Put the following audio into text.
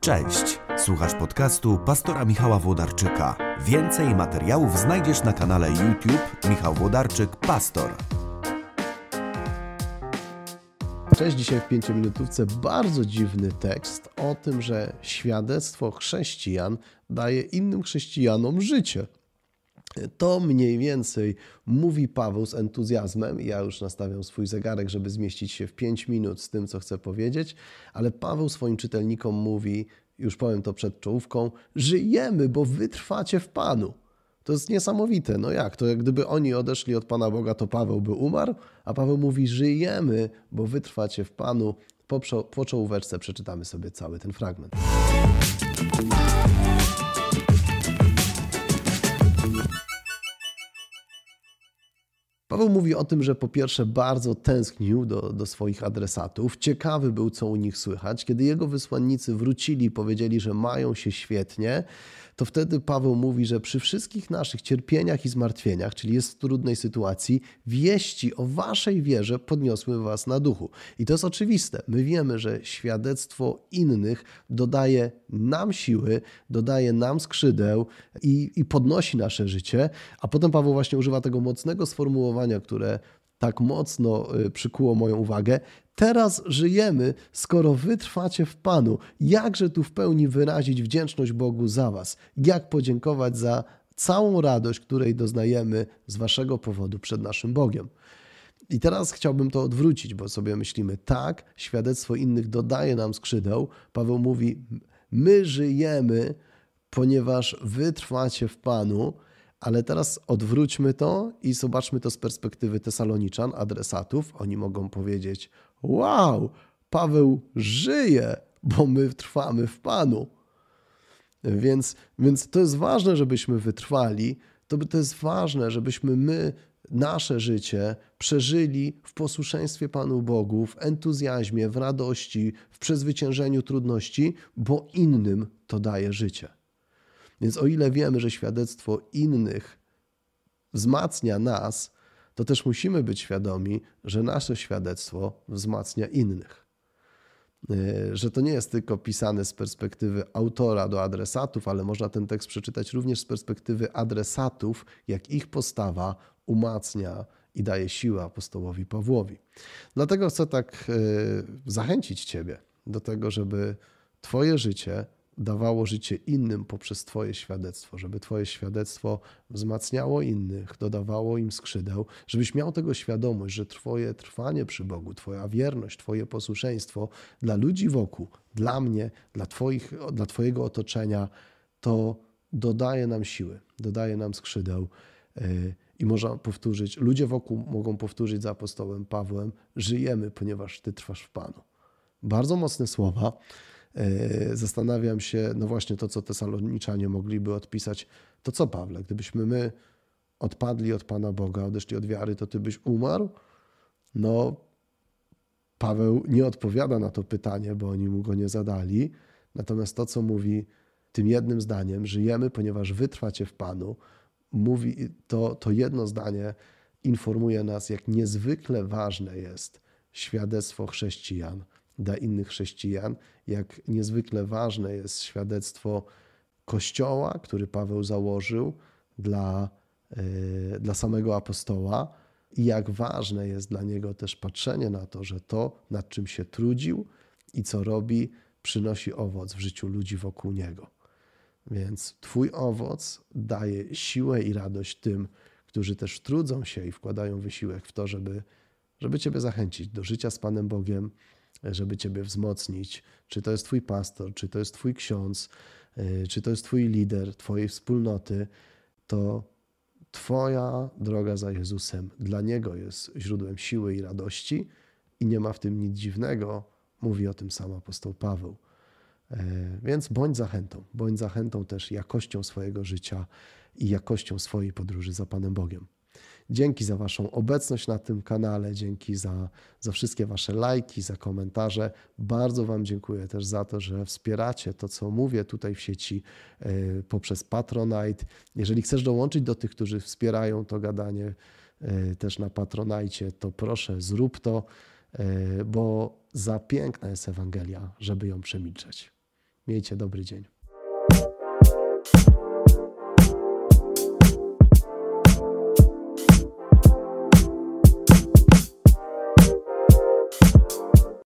Cześć, słuchasz podcastu pastora Michała Włodarczyka. Więcej materiałów znajdziesz na kanale YouTube Michał Włodarczyk Pastor. Cześć, dzisiaj w pięciominutówce bardzo dziwny tekst o tym, że świadectwo chrześcijan daje innym chrześcijanom życie. To mniej więcej mówi Paweł z entuzjazmem. Ja już nastawiam swój zegarek, żeby zmieścić się w 5 minut z tym, co chcę powiedzieć, ale Paweł swoim czytelnikom mówi, już powiem to przed czołówką, żyjemy, bo wy trwacie w Panu. To jest niesamowite. No jak? To jak gdyby oni odeszli od Pana Boga, to Paweł by umarł, a Paweł mówi: Żyjemy, bo wy trwacie w Panu. Po, po czołóweczce przeczytamy sobie cały ten fragment. Paweł mówi o tym, że po pierwsze bardzo tęsknił do, do swoich adresatów, ciekawy był, co u nich słychać. Kiedy jego wysłannicy wrócili i powiedzieli, że mają się świetnie, to wtedy Paweł mówi, że przy wszystkich naszych cierpieniach i zmartwieniach, czyli jest w trudnej sytuacji, wieści o waszej wierze podniosły was na duchu. I to jest oczywiste. My wiemy, że świadectwo innych dodaje nam siły, dodaje nam skrzydeł i, i podnosi nasze życie. A potem Paweł właśnie używa tego mocnego sformułowania, które tak mocno y, przykuło moją uwagę. Teraz żyjemy, skoro wy trwacie w Panu. Jakże tu w pełni wyrazić wdzięczność Bogu za was? Jak podziękować za całą radość, której doznajemy z waszego powodu przed naszym Bogiem? I teraz chciałbym to odwrócić, bo sobie myślimy, tak, świadectwo innych dodaje nam skrzydeł. Paweł mówi, my żyjemy, ponieważ wy trwacie w Panu. Ale teraz odwróćmy to i zobaczmy to z perspektywy Tesaloniczan, adresatów. Oni mogą powiedzieć: Wow, Paweł żyje, bo my trwamy w Panu. Więc, więc to jest ważne, żebyśmy wytrwali. To, to jest ważne, żebyśmy my nasze życie przeżyli w posłuszeństwie Panu Bogu, w entuzjazmie, w radości, w przezwyciężeniu trudności, bo innym to daje życie. Więc o ile wiemy, że świadectwo innych wzmacnia nas, to też musimy być świadomi, że nasze świadectwo wzmacnia innych. E, że to nie jest tylko pisane z perspektywy autora do adresatów, ale można ten tekst przeczytać również z perspektywy adresatów, jak ich postawa umacnia i daje siłę apostołowi Pawłowi. Dlatego chcę tak e, zachęcić Ciebie do tego, żeby Twoje życie dawało życie innym poprzez Twoje świadectwo, żeby Twoje świadectwo wzmacniało innych, dodawało im skrzydeł, żebyś miał tego świadomość, że Twoje trwanie przy Bogu, Twoja wierność, Twoje posłuszeństwo dla ludzi wokół, dla mnie, dla, twoich, dla Twojego otoczenia, to dodaje nam siły, dodaje nam skrzydeł. Y, I można powtórzyć, ludzie wokół mogą powtórzyć za apostołem Pawłem: Żyjemy, ponieważ Ty trwasz w Panu. Bardzo mocne słowa. E, zastanawiam się, no właśnie to, co Tesaloniczanie mogliby odpisać, to co Pawle, gdybyśmy my odpadli od Pana Boga, odeszli od wiary, to Ty byś umarł? No, Paweł nie odpowiada na to pytanie, bo oni mu go nie zadali. Natomiast to, co mówi tym jednym zdaniem, żyjemy, ponieważ wy trwacie w Panu, mówi to, to jedno zdanie informuje nas, jak niezwykle ważne jest świadectwo chrześcijan dla innych chrześcijan, jak niezwykle ważne jest świadectwo Kościoła, który Paweł założył dla, yy, dla samego apostoła, i jak ważne jest dla niego też patrzenie na to, że to, nad czym się trudził i co robi, przynosi owoc w życiu ludzi wokół niego. Więc Twój owoc daje siłę i radość tym, którzy też trudzą się i wkładają wysiłek w to, żeby, żeby Ciebie zachęcić do życia z Panem Bogiem, żeby Ciebie wzmocnić. Czy to jest Twój pastor, czy to jest Twój ksiądz, y, czy to jest Twój lider Twojej wspólnoty, to Twoja droga za Jezusem dla Niego jest źródłem siły i radości i nie ma w tym nic dziwnego. Mówi o tym sam apostoł Paweł. E, więc bądź zachętą, bądź zachętą też jakością swojego życia i jakością swojej podróży za Panem Bogiem. Dzięki za Waszą obecność na tym kanale, dzięki za, za wszystkie Wasze lajki, za komentarze. Bardzo Wam dziękuję też za to, że wspieracie to, co mówię tutaj w sieci yy, poprzez Patronite. Jeżeli chcesz dołączyć do tych, którzy wspierają to gadanie yy, też na Patronite, to proszę zrób to, yy, bo za piękna jest Ewangelia, żeby ją przemilczeć. Miejcie dobry dzień.